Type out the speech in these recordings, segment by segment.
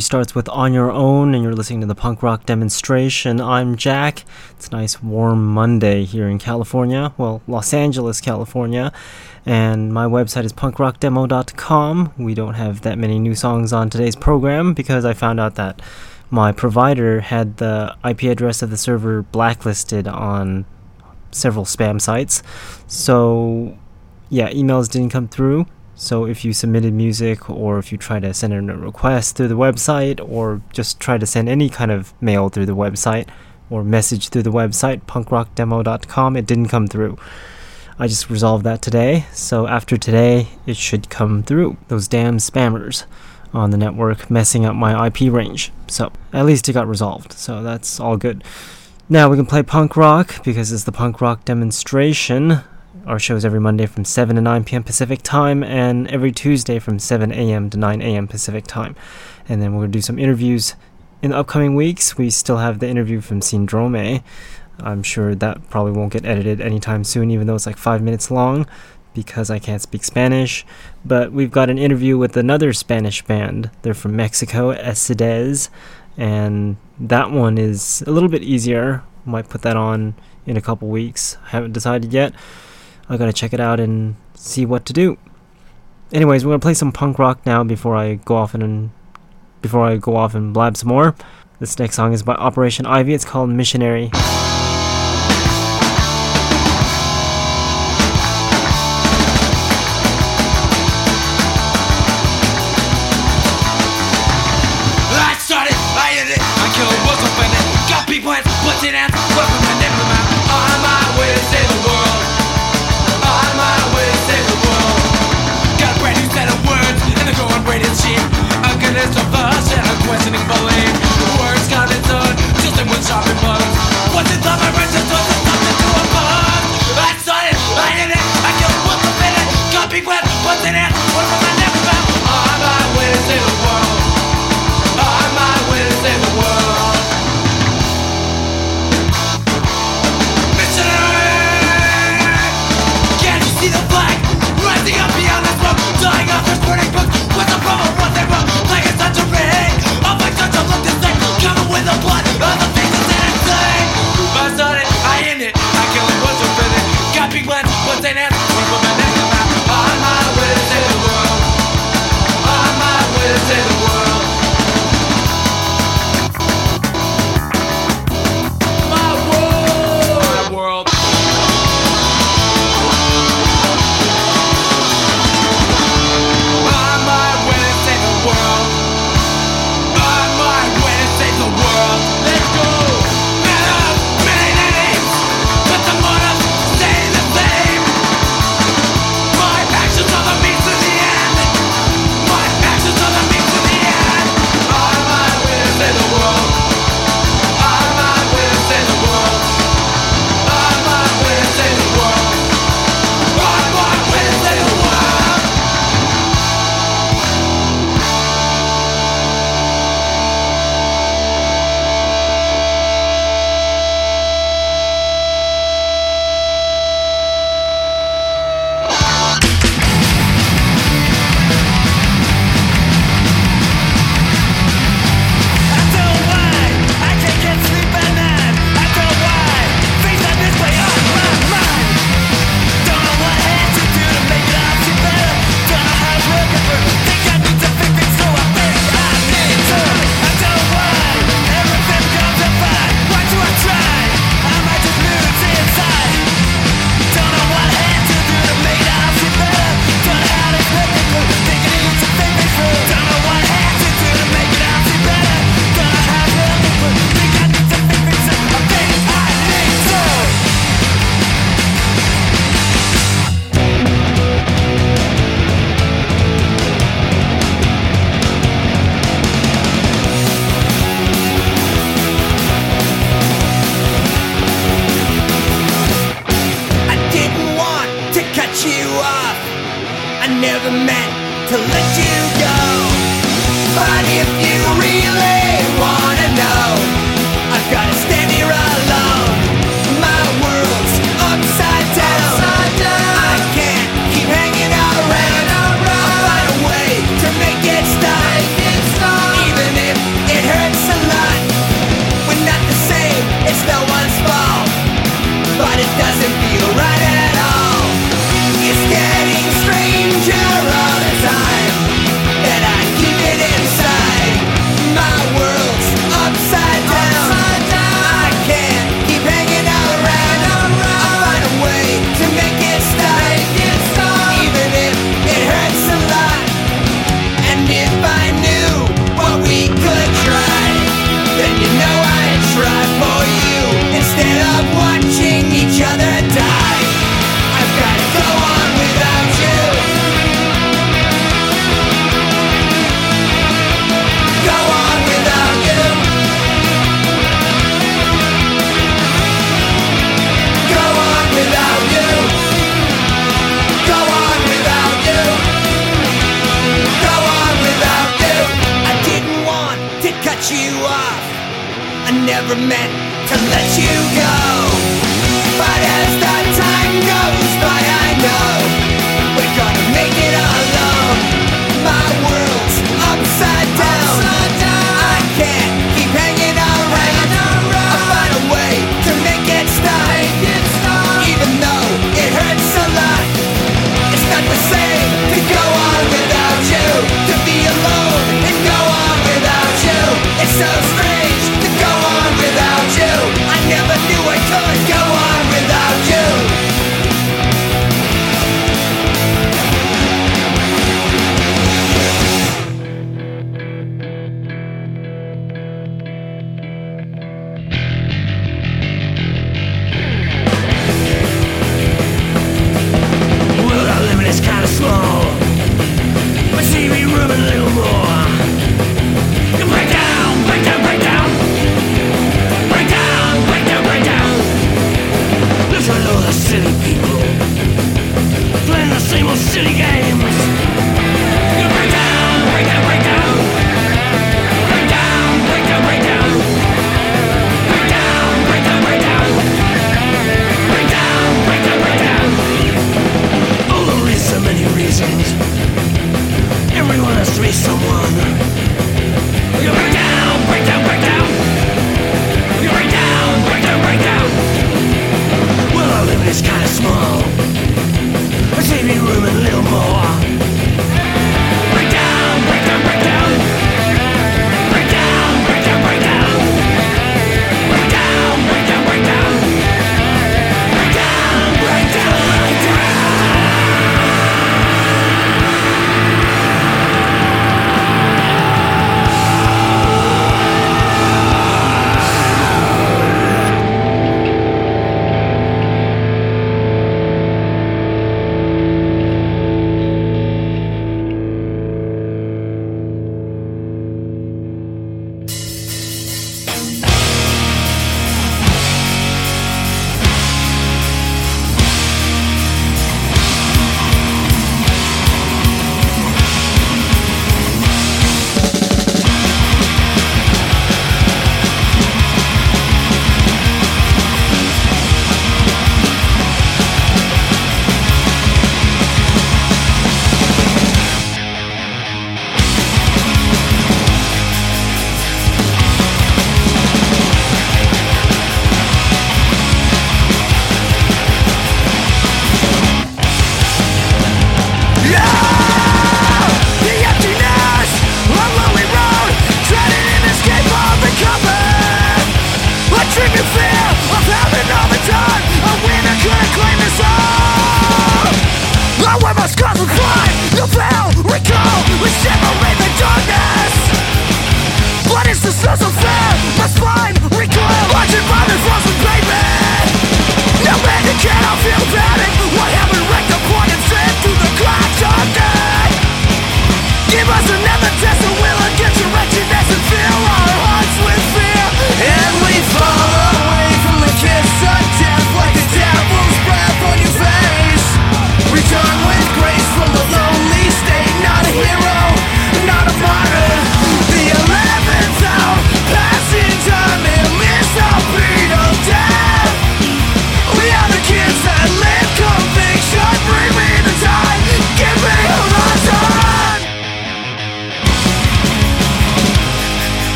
Restarts with On Your Own, and you're listening to the punk rock demonstration. I'm Jack. It's a nice warm Monday here in California, well, Los Angeles, California, and my website is punkrockdemo.com. We don't have that many new songs on today's program because I found out that my provider had the IP address of the server blacklisted on several spam sites. So, yeah, emails didn't come through. So if you submitted music or if you try to send in a request through the website or just try to send any kind of mail through the website or message through the website punkrockdemo.com it didn't come through. I just resolved that today. So after today it should come through. Those damn spammers on the network messing up my IP range. So at least it got resolved. So that's all good. Now we can play punk rock because it's the punk rock demonstration. Our shows every Monday from 7 to 9 p.m. Pacific time, and every Tuesday from 7 a.m. to 9 a.m. Pacific time. And then we're going to do some interviews in the upcoming weeks. We still have the interview from Syndrome. I'm sure that probably won't get edited anytime soon, even though it's like five minutes long because I can't speak Spanish. But we've got an interview with another Spanish band. They're from Mexico, Ecidez, and that one is a little bit easier. Might put that on in a couple weeks. I haven't decided yet. I gotta check it out and see what to do. Anyways, we're gonna play some punk rock now before I go off and before I go off and blab some more. This next song is by Operation Ivy. It's called Missionary.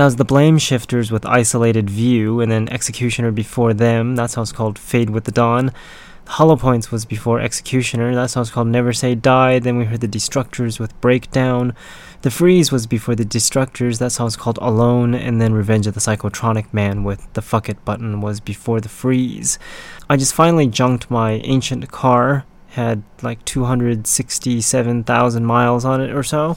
That was the Blame Shifters with Isolated View, and then Executioner before them. That song's called Fade with the Dawn. Hollow Points was before Executioner. That song's called Never Say Die. Then we heard the Destructors with Breakdown. The Freeze was before the Destructors. That song's called Alone. And then Revenge of the Psychotronic Man with the Fuck It button was before the Freeze. I just finally junked my ancient car. Had like 267,000 miles on it or so.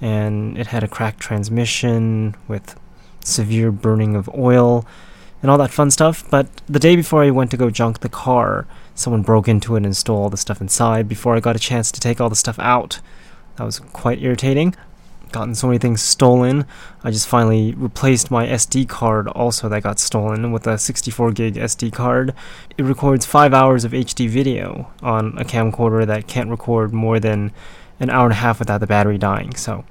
And it had a cracked transmission with severe burning of oil and all that fun stuff. But the day before I went to go junk the car, someone broke into it and stole all the stuff inside before I got a chance to take all the stuff out. That was quite irritating. Gotten so many things stolen. I just finally replaced my SD card also that got stolen with a 64 gig SD card. It records 5 hours of HD video on a camcorder that can't record more than an hour and a half without the battery dying. So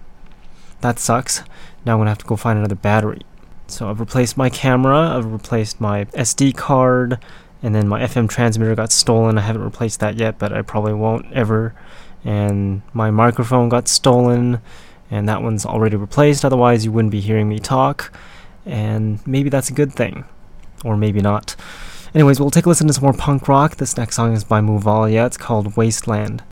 that sucks. Now I'm gonna have to go find another battery. So I've replaced my camera, I've replaced my SD card, and then my FM transmitter got stolen. I haven't replaced that yet, but I probably won't ever. And my microphone got stolen, and that one's already replaced. Otherwise, you wouldn't be hearing me talk. And maybe that's a good thing, or maybe not. Anyways, we'll take a listen to some more punk rock. This next song is by Muvalia. It's called Wasteland.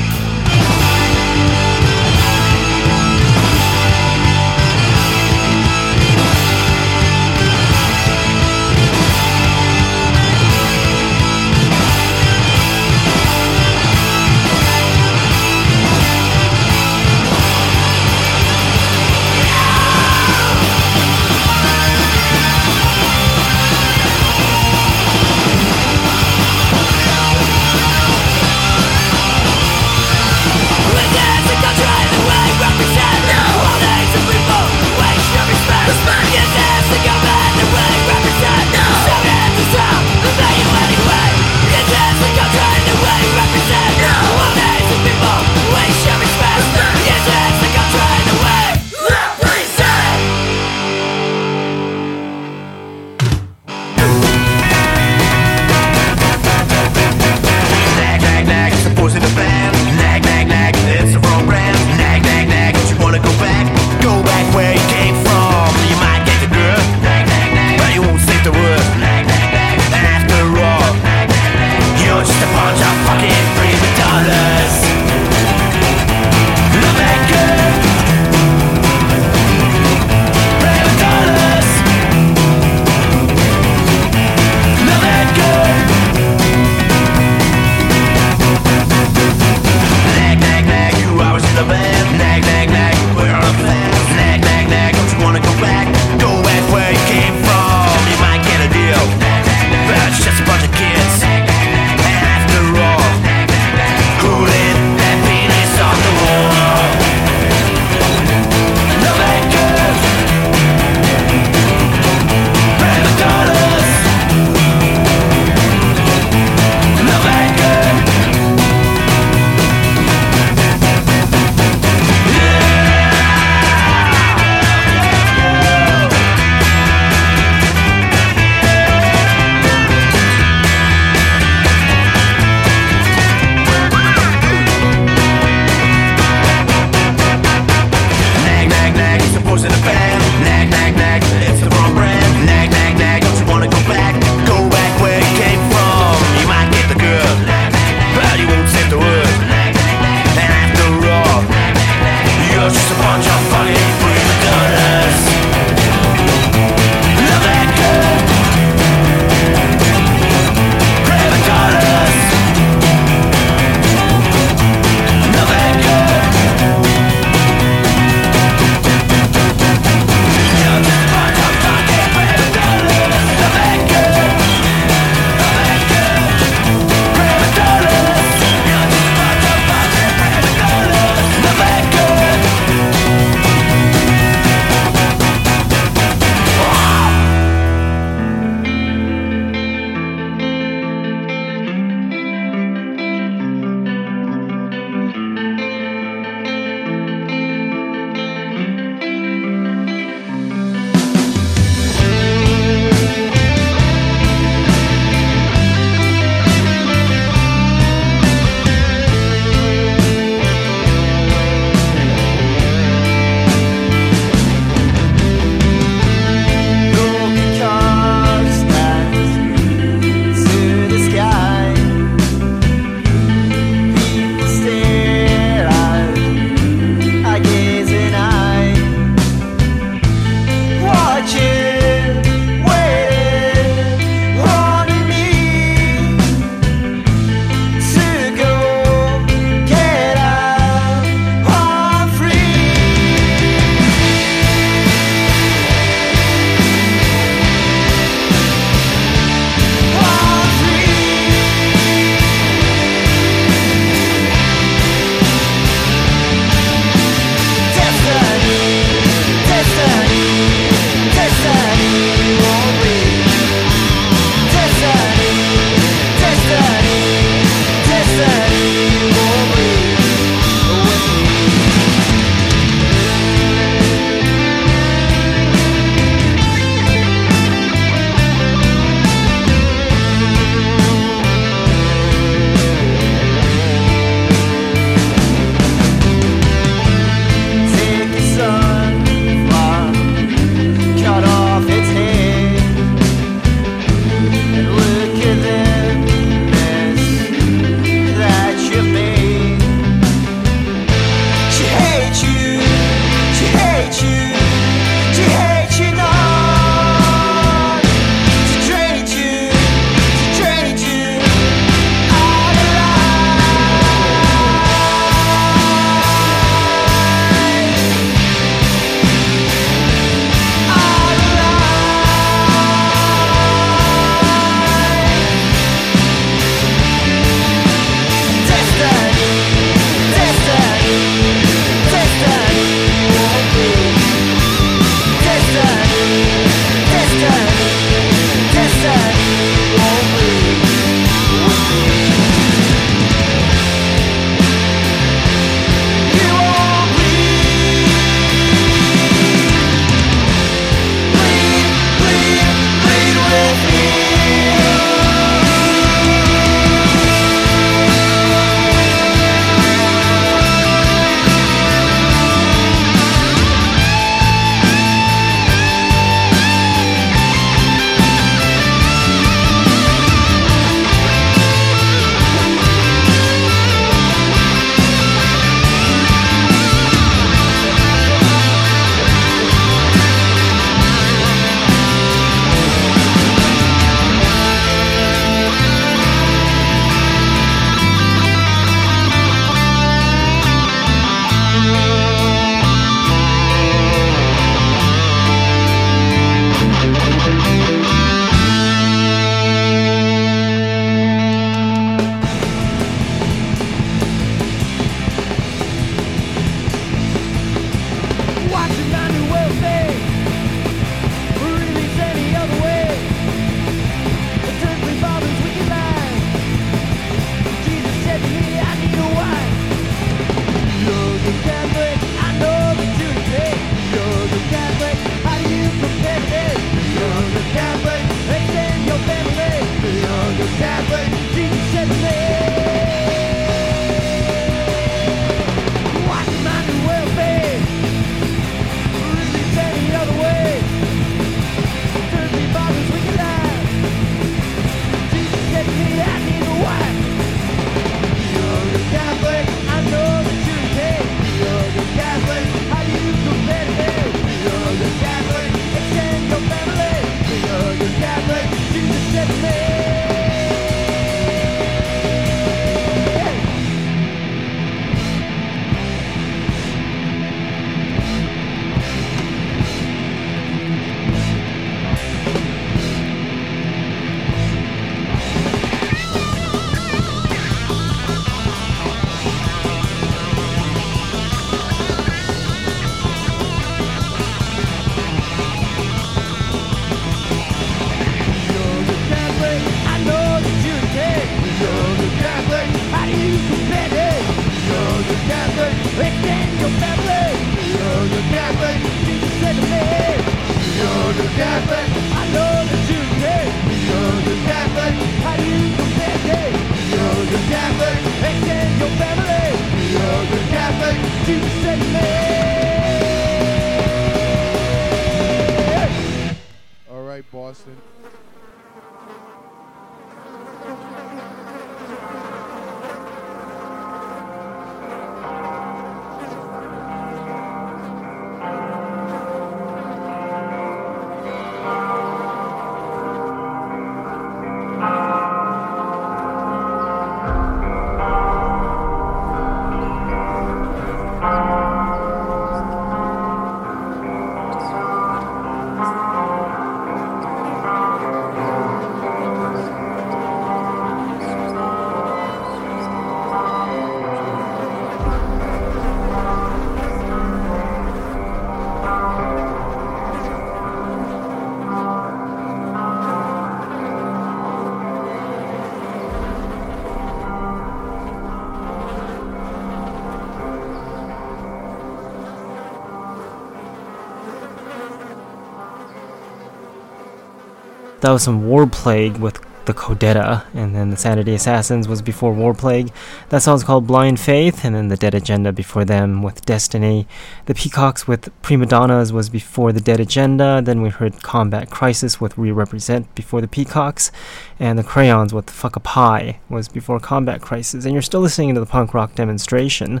That was some War Plague with the Codetta, and then the Sanity Assassins was before War Plague. That song's called Blind Faith, and then the Dead Agenda before them with Destiny. The Peacocks with Prima Donnas was before the Dead Agenda. Then we heard Combat Crisis with Re Represent before the Peacocks, and the Crayons with Fuck a Pie was before Combat Crisis. And you're still listening to the punk rock demonstration.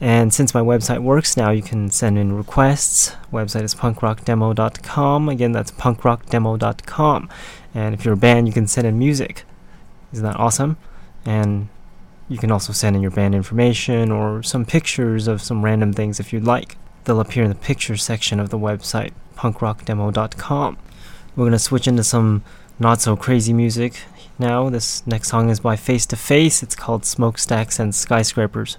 And since my website works now, you can send in requests. Website is punkrockdemo.com. Again, that's punkrockdemo.com. And if you're a band, you can send in music. Isn't that awesome? And you can also send in your band information or some pictures of some random things if you'd like. They'll appear in the pictures section of the website, punkrockdemo.com. We're going to switch into some not so crazy music now. This next song is by Face to Face. It's called Smokestacks and Skyscrapers.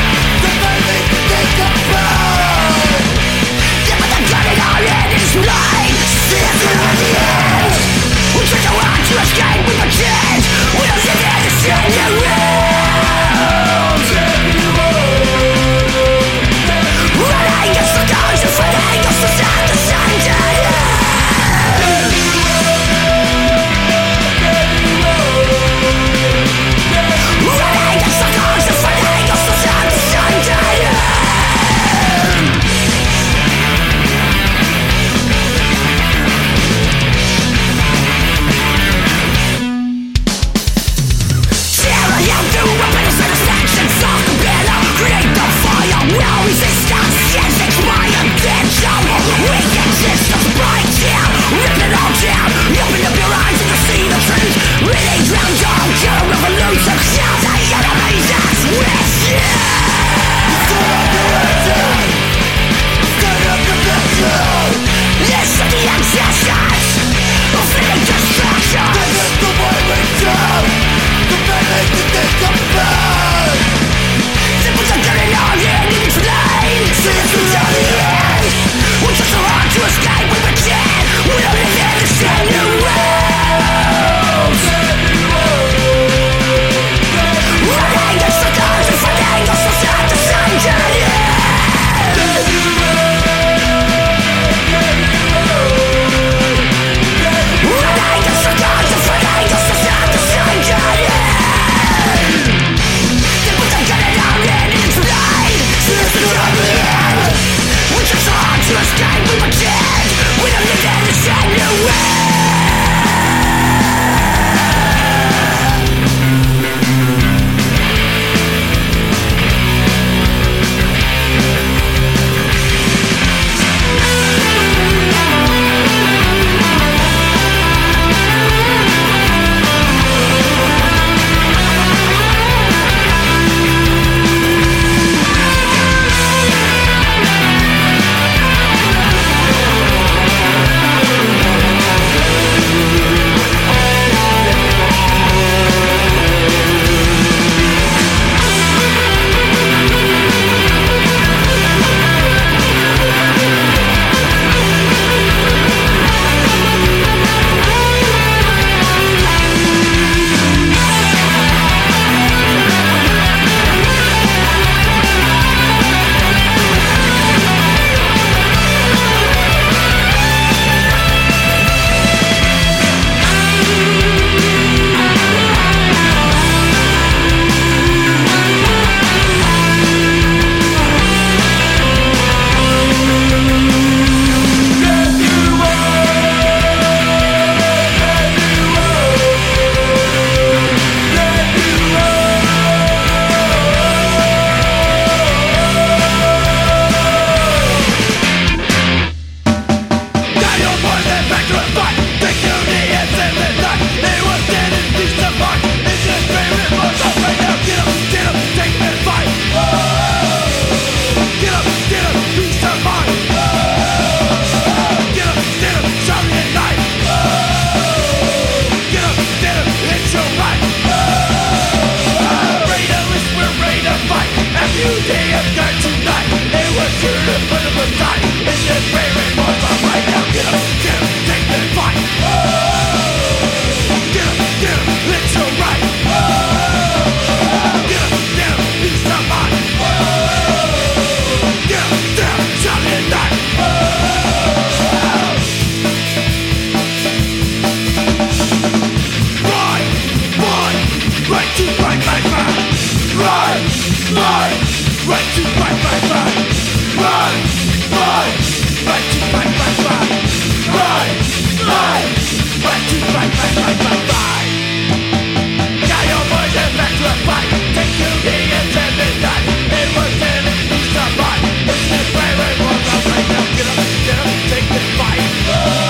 to escape with a change We don't need the shame love.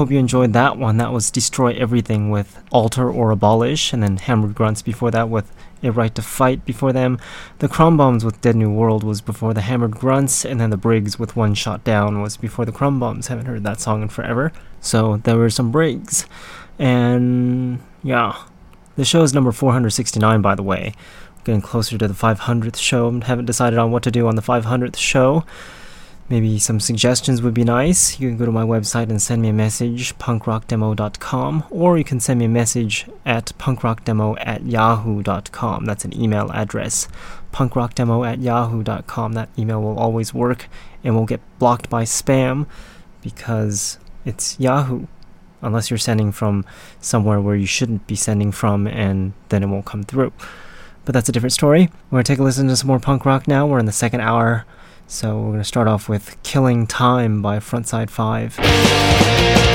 Hope you enjoyed that one. That was Destroy Everything with Alter or Abolish, and then Hammered Grunts before that with A Right to Fight before them. The Crumb Bombs with Dead New World was before the Hammered Grunts, and then the Briggs with One Shot Down was before the Crumb Bombs. Haven't heard that song in forever. So there were some Briggs. And yeah. The show is number 469, by the way. Getting closer to the 500th show. Haven't decided on what to do on the 500th show. Maybe some suggestions would be nice. You can go to my website and send me a message, punkrockdemo.com, or you can send me a message at punkrockdemo at yahoo.com. That's an email address. punkrockdemo at yahoo.com. That email will always work and won't get blocked by spam because it's Yahoo. Unless you're sending from somewhere where you shouldn't be sending from, and then it won't come through. But that's a different story. We're going to take a listen to some more punk rock now. We're in the second hour. So we're going to start off with Killing Time by Frontside 5.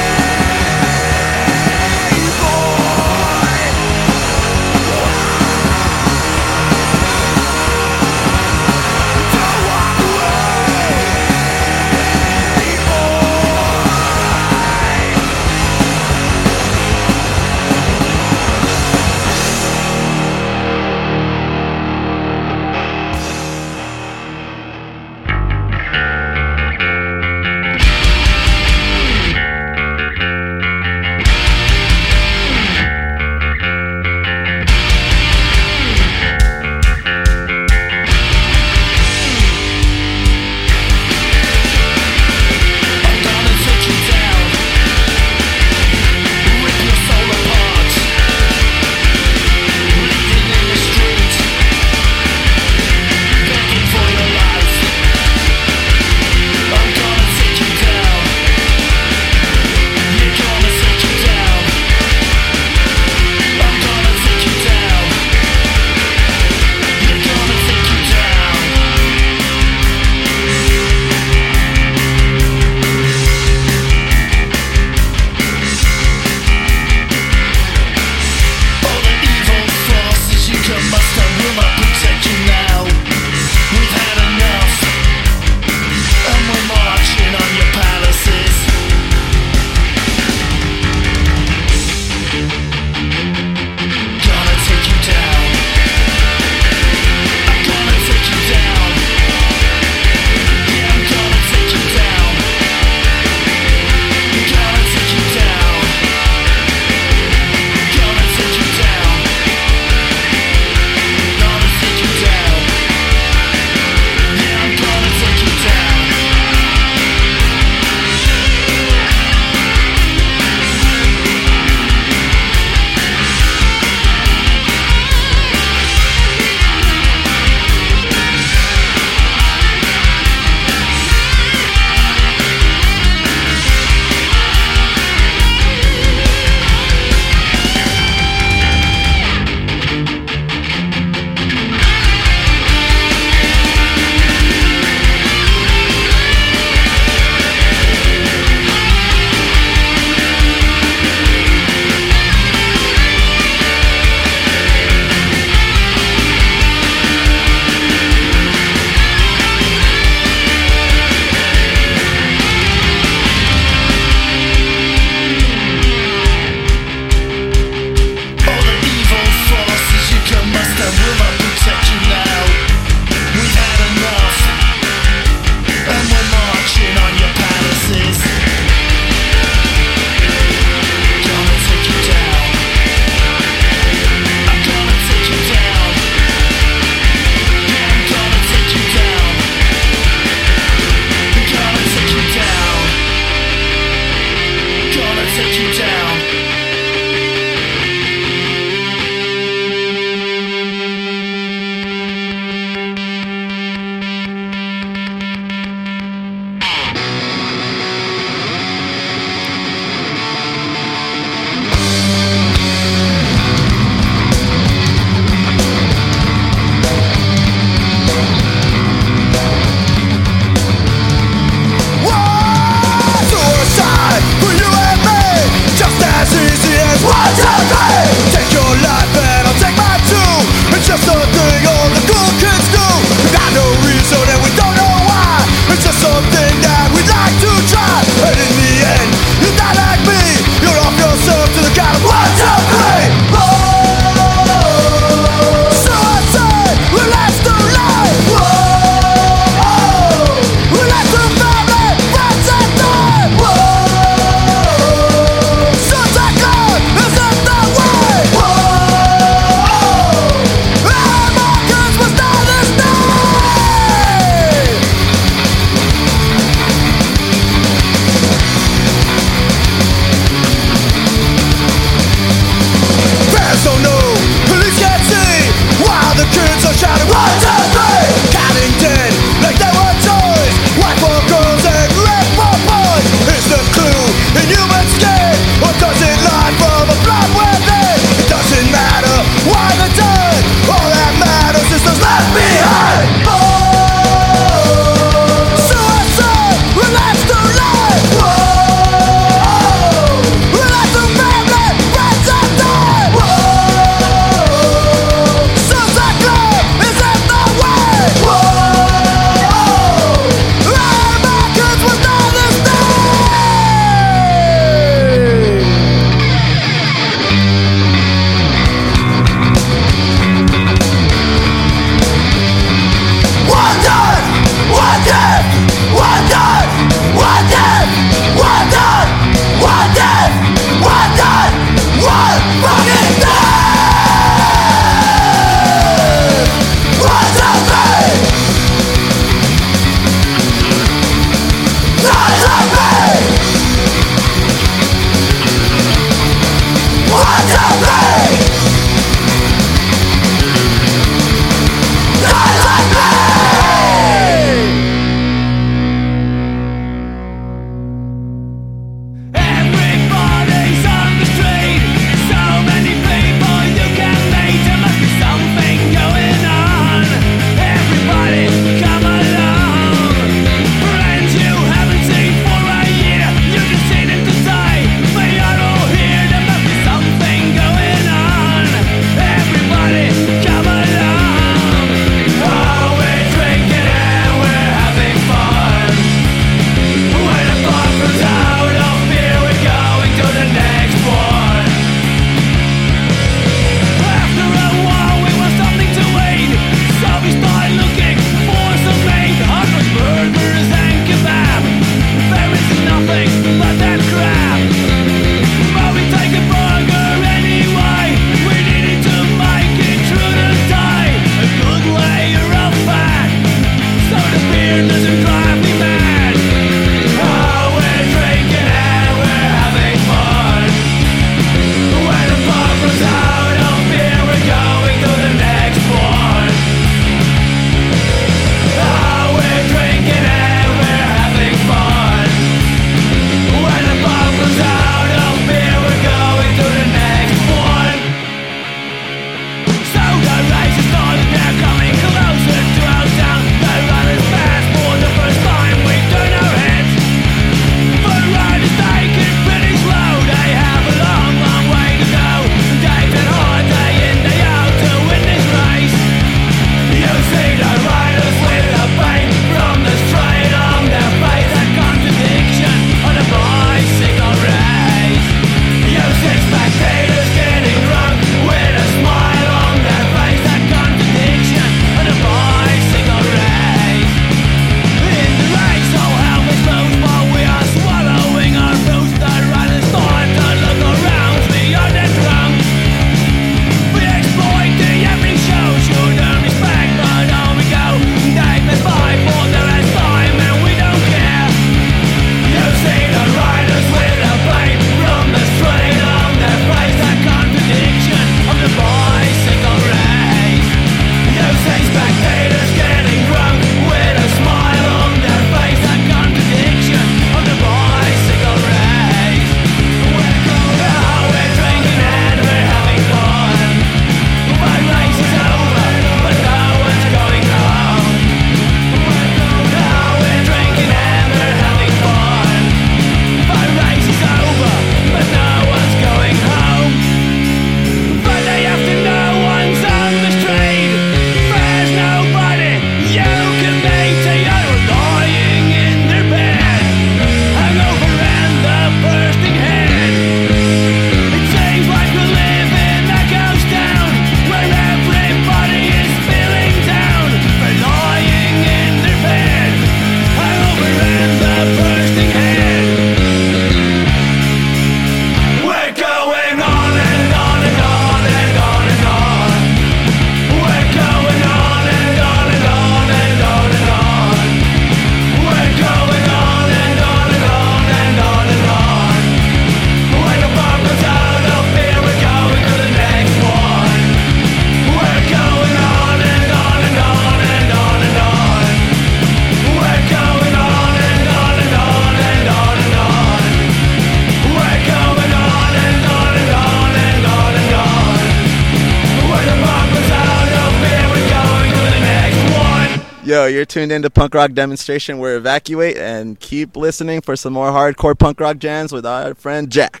You're tuned into Punk Rock Demonstration. We're Evacuate, and keep listening for some more hardcore punk rock jams with our friend Jack.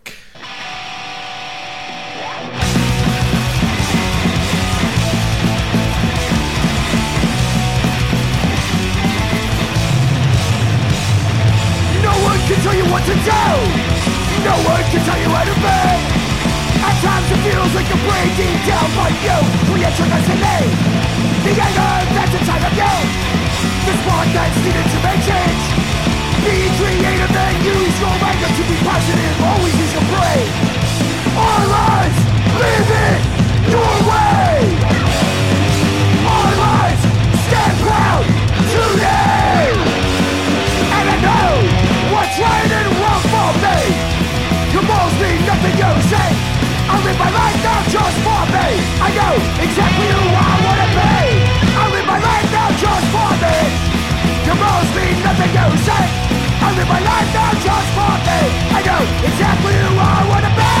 Exactly who I wanna be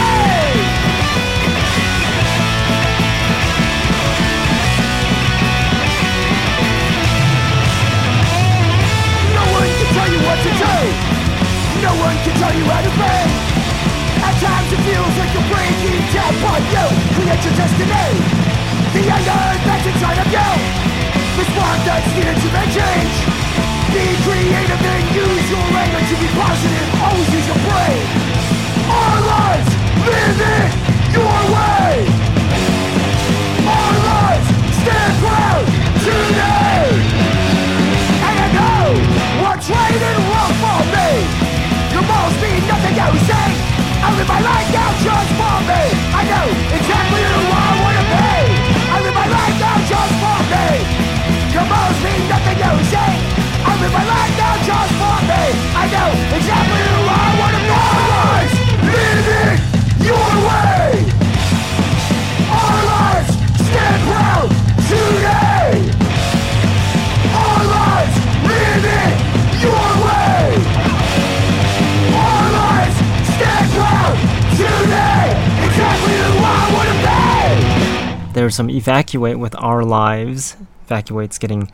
No one can tell you what to do. No one can tell you how to be. At times it feels like you're breaking down, but you create your destiny. The to change. Be creative and use your anger to be positive. Always use your brain. Our lives, live it your way. Our lives, stand proud today. And I know what's right and wrong for me Your morals mean nothing you say I live my life now just for me I know exactly who I wanna be I live my life now just for me Your morals mean nothing you say I my now just for me I know exactly who I wanna be Our lives, live your way Our lives, stand proud today our lives, live your way. Our lives, stand proud today. Exactly who I wanna be. There's some Evacuate with Our Lives. Evacuate's getting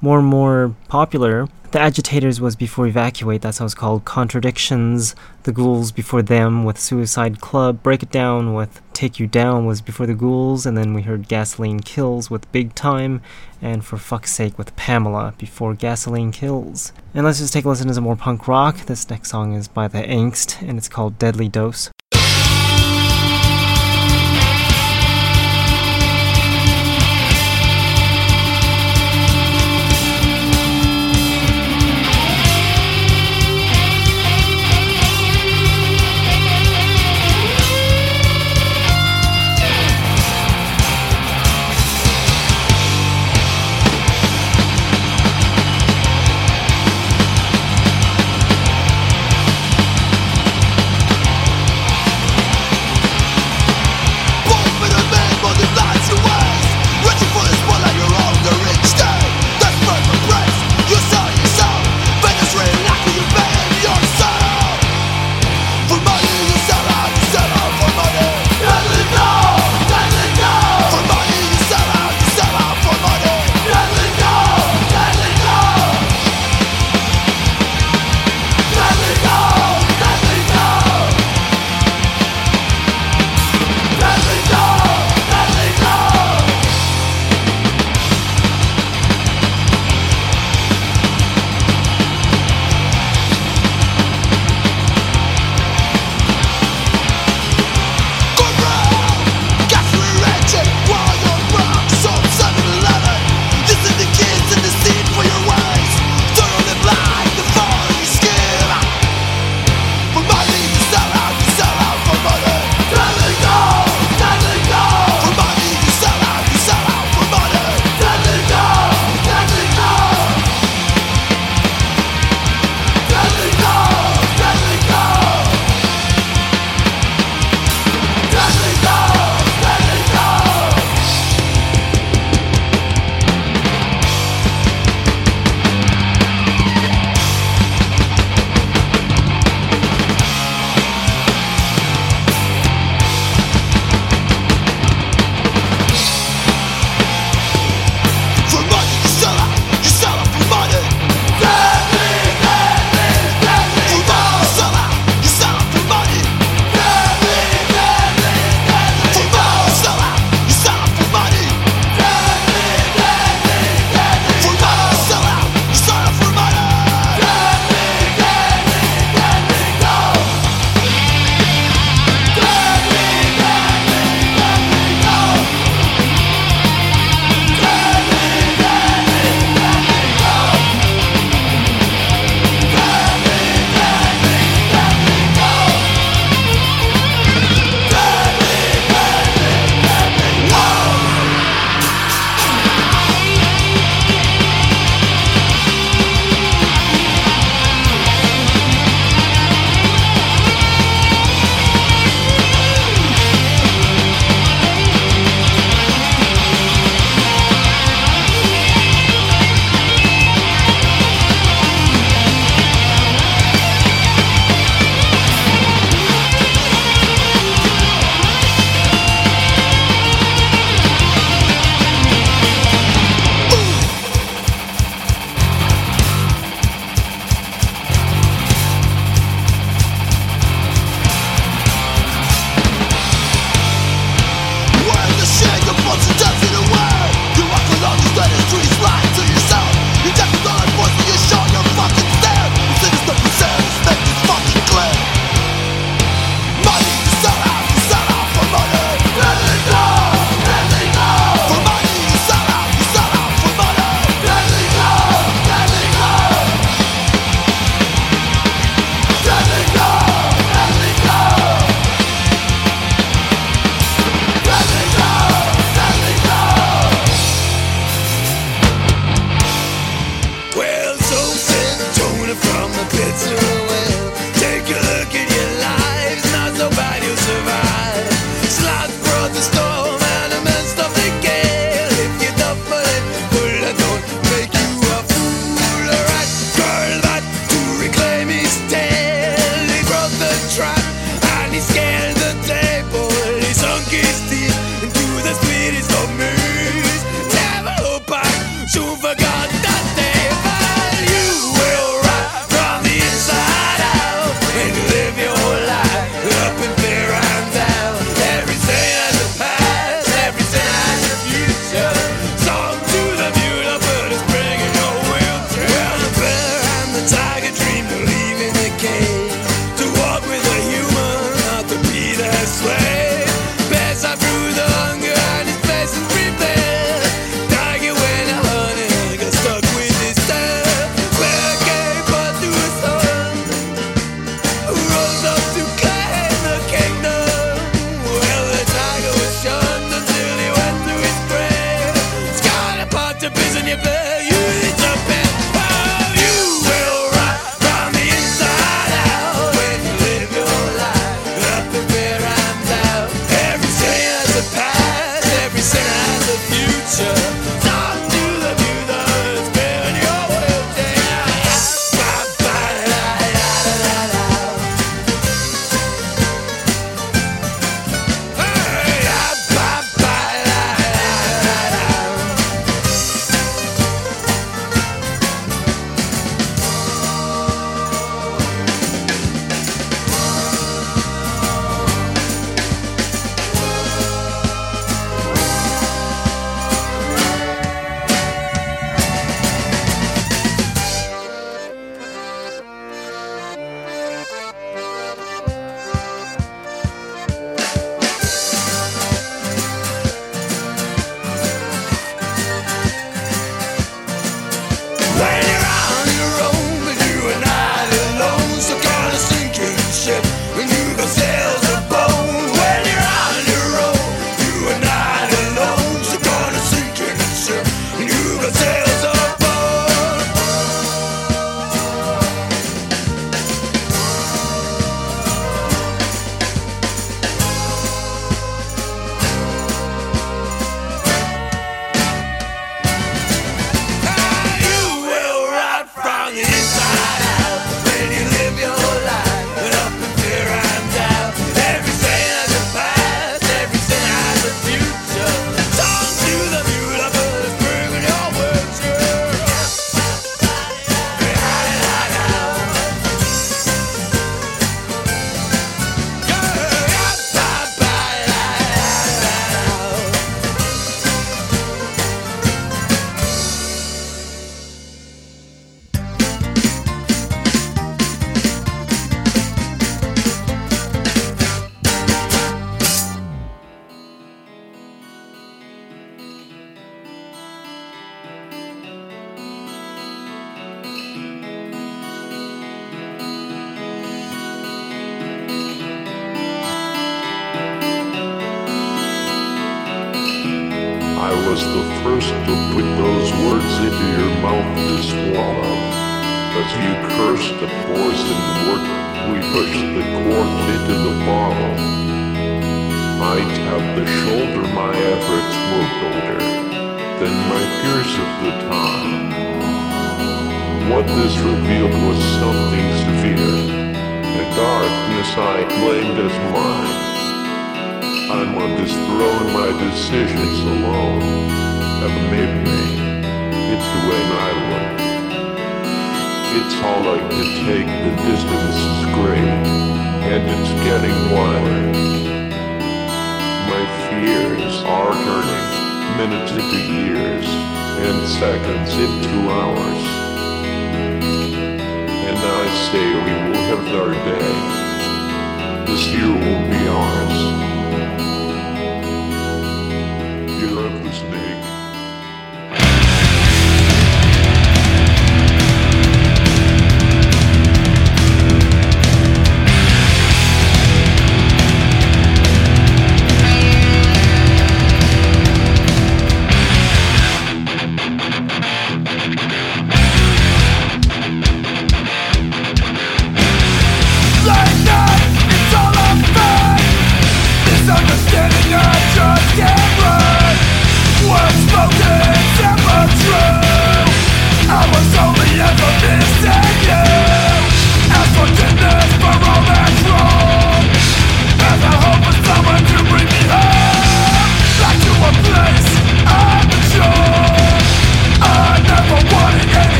more and more popular. The Agitators was before Evacuate, that's how it's called. Contradictions, The Ghouls before them with Suicide Club. Break It Down with Take You Down was before the Ghouls, and then we heard Gasoline Kills with Big Time, and For Fuck's Sake with Pamela before Gasoline Kills. And let's just take a listen to some more punk rock. This next song is by The Angst, and it's called Deadly Dose.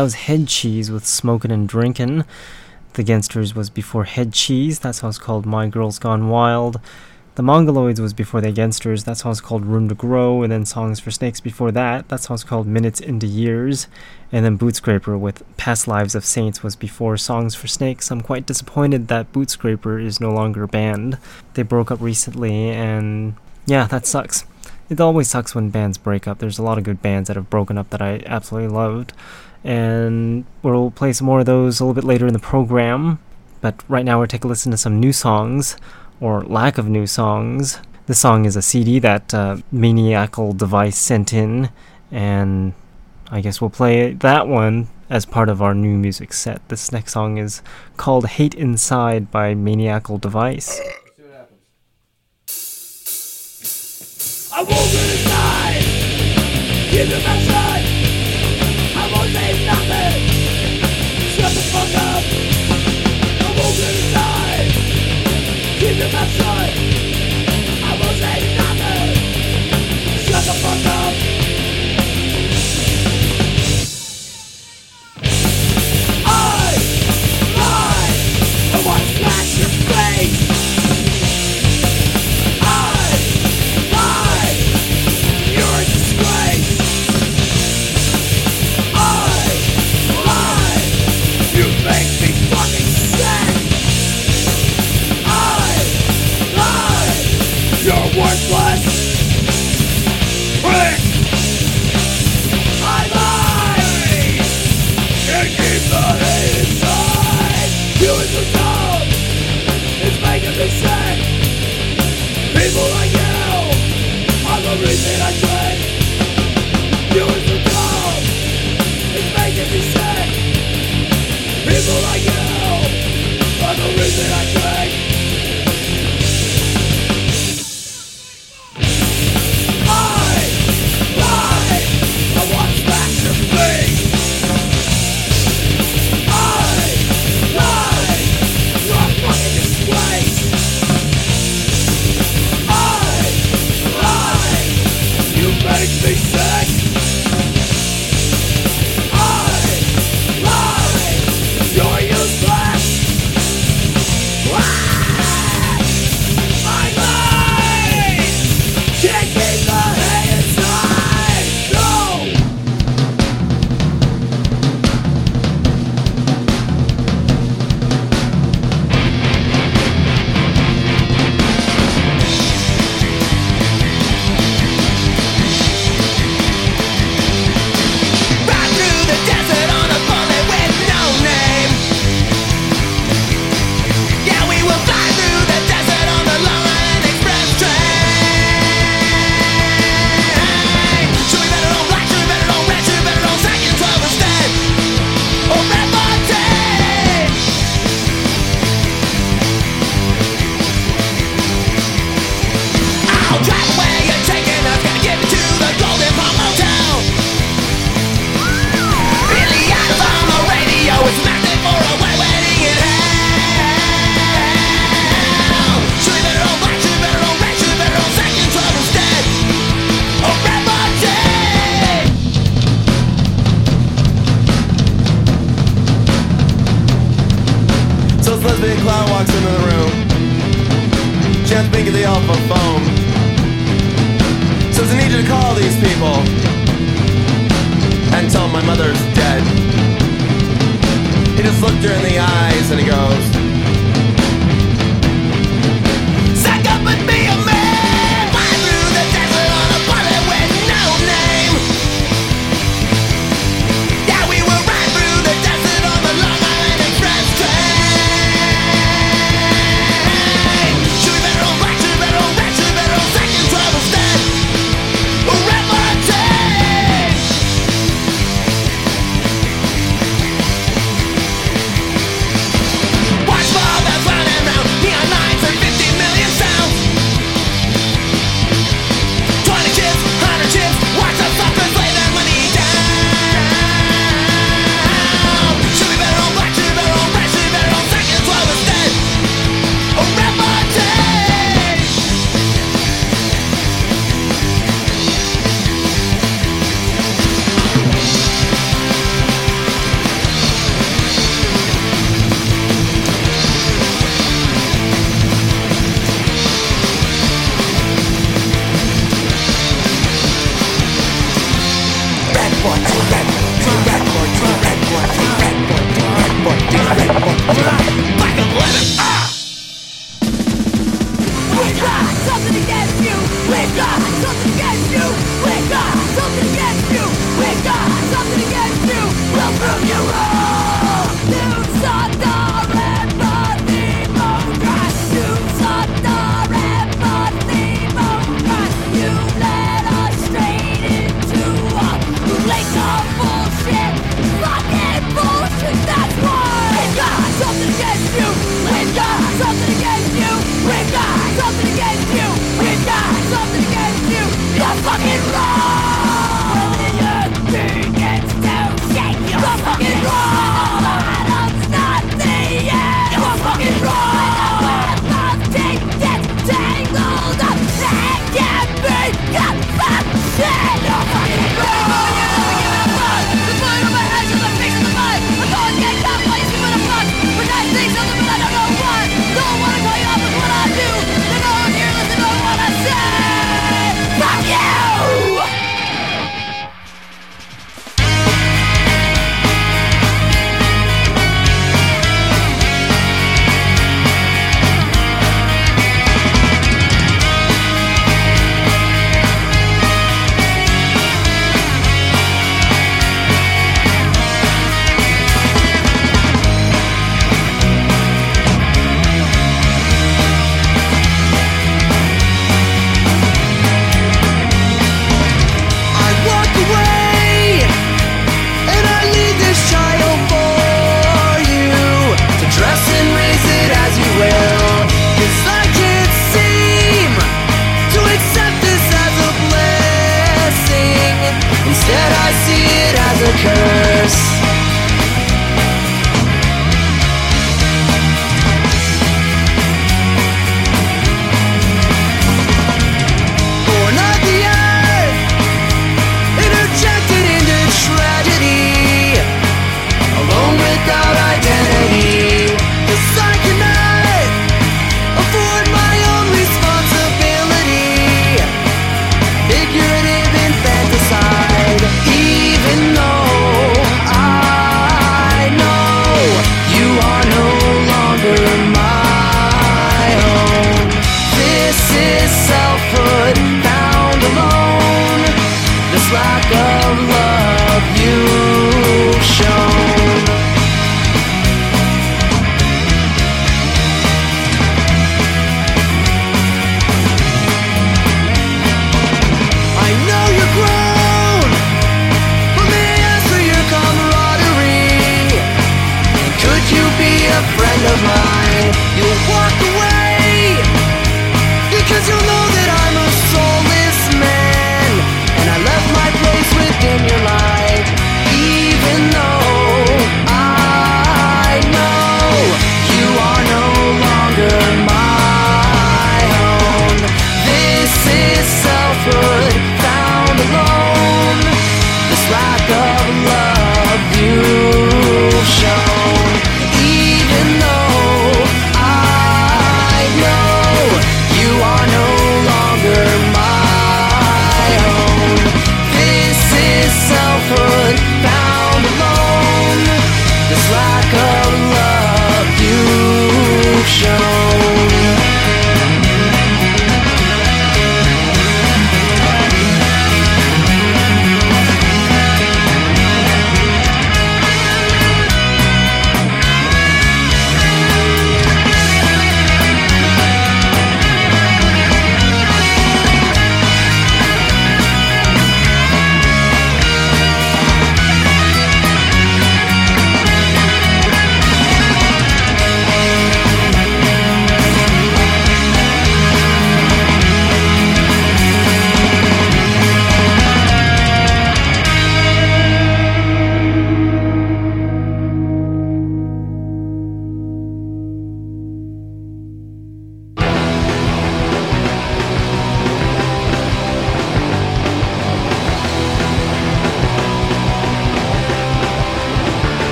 That was Head Cheese with Smokin' and Drinkin'. The Gangsters was before Head Cheese. That song's called My Girl's Gone Wild. The Mongoloids was before the Gangsters. That song's called Room to Grow. And then Songs for Snakes before that. That song's called Minutes into Years. And then Bootscraper with Past Lives of Saints was before Songs for Snakes. I'm quite disappointed that Bootscraper is no longer a band. They broke up recently, and yeah, that sucks. It always sucks when bands break up. There's a lot of good bands that have broken up that I absolutely loved and we'll play some more of those a little bit later in the program. But right now, we'll take a listen to some new songs, or lack of new songs. This song is a CD that uh, Maniacal Device sent in, and I guess we'll play that one as part of our new music set. This next song is called Hate Inside by Maniacal Device. I won't get inside. Give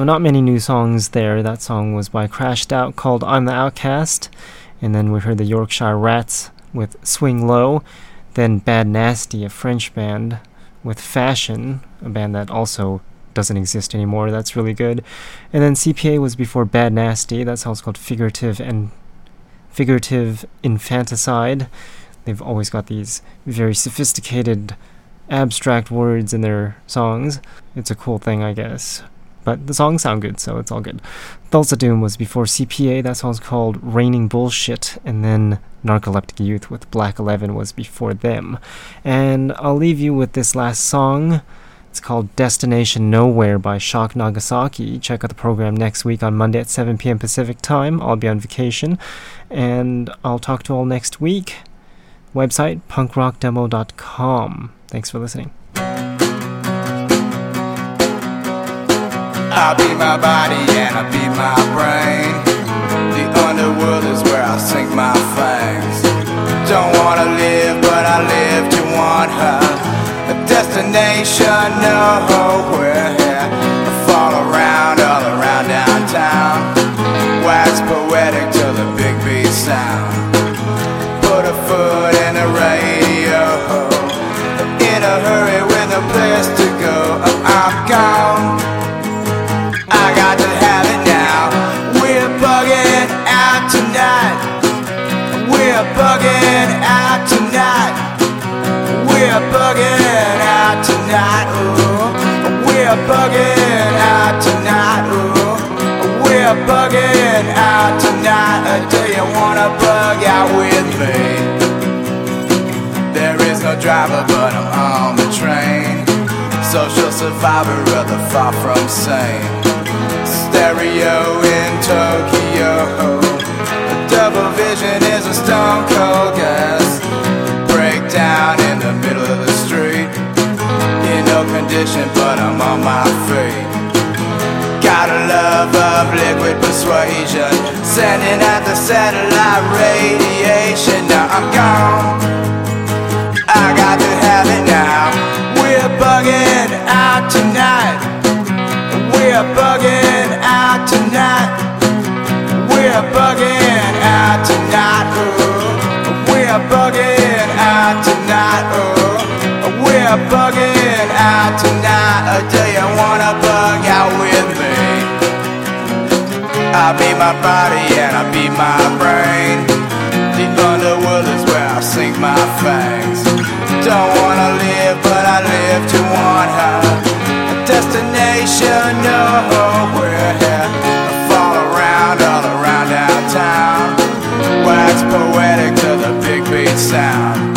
So, not many new songs there. That song was by Crashed Out called I'm the Outcast. And then we heard the Yorkshire Rats with Swing Low. Then Bad Nasty, a French band, with Fashion, a band that also doesn't exist anymore. That's really good. And then CPA was before Bad Nasty. That song's called Figurative and Figurative Infanticide. They've always got these very sophisticated abstract words in their songs. It's a cool thing, I guess. But the songs sound good, so it's all good. Thulsa Doom was before CPA, that song's called Raining Bullshit, and then Narcoleptic Youth with Black Eleven was before them. And I'll leave you with this last song. It's called Destination Nowhere by Shock Nagasaki. Check out the program next week on Monday at 7 p.m. Pacific Time. I'll be on vacation, and I'll talk to you all next week. Website punkrockdemo.com. Thanks for listening. I beat my body and I beat my brain. The underworld is where I sink my fangs. Don't wanna live, but I live to want her. A destination nowhere. I fall around, all around downtown. Wax poetic to the big beat sound. Put a foot in the radio. We're bugging out tonight. Ooh. We're bugging out tonight. Uh, Do you wanna bug out with me? There is no driver, but I'm on the train. Social survivor of the far from sane. Stereo in Tokyo. The double vision is a stone cold gas. I'm on my feet. Got a love of liquid persuasion. Sending out the satellite radiation. Now I'm gone. I got to have it now. We're bugging out tonight. We're bugging out tonight. We're bugging out tonight. Ooh. We're bugging out tonight. Ooh. We're bugging tonight. Uh, Do you wanna bug out with me? I beat my body and I beat my brain. The underworld is where I sink my fangs. Don't wanna live, but I live to want her. A destination nowhere. I fall around, all around downtown. Wax poetic to the big beat sound.